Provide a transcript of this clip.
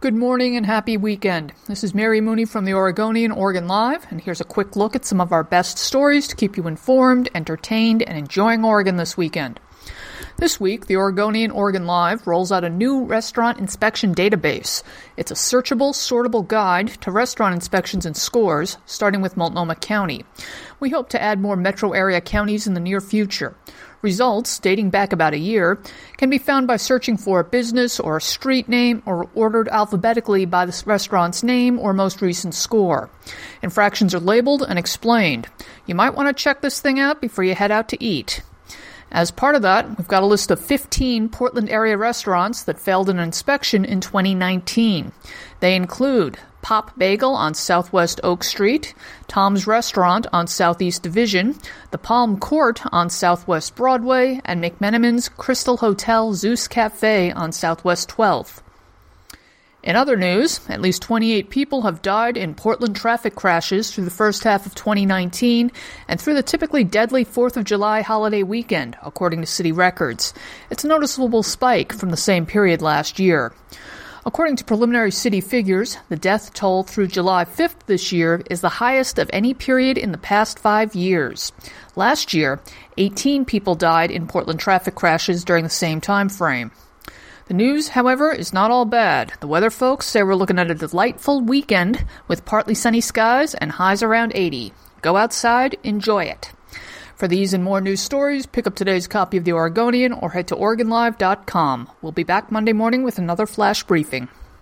Good morning and happy weekend. This is Mary Mooney from the Oregonian Oregon Live, and here's a quick look at some of our best stories to keep you informed, entertained, and enjoying Oregon this weekend. This week, the Oregonian Oregon Live rolls out a new restaurant inspection database. It's a searchable, sortable guide to restaurant inspections and scores, starting with Multnomah County. We hope to add more metro area counties in the near future. Results, dating back about a year, can be found by searching for a business or a street name or ordered alphabetically by the restaurant's name or most recent score. Infractions are labeled and explained. You might want to check this thing out before you head out to eat. As part of that, we've got a list of 15 Portland area restaurants that failed an inspection in 2019. They include Pop Bagel on Southwest Oak Street, Tom's Restaurant on Southeast Division, the Palm Court on Southwest Broadway, and McMenamin's Crystal Hotel Zeus Cafe on Southwest 12th. In other news, at least 28 people have died in Portland traffic crashes through the first half of 2019 and through the typically deadly 4th of July holiday weekend, according to city records. It's a noticeable spike from the same period last year. According to preliminary city figures, the death toll through July 5th this year is the highest of any period in the past five years. Last year, 18 people died in Portland traffic crashes during the same time frame. The news, however, is not all bad. The weather folks say we're looking at a delightful weekend with partly sunny skies and highs around 80. Go outside, enjoy it. For these and more news stories, pick up today's copy of The Oregonian or head to OregonLive.com. We'll be back Monday morning with another flash briefing.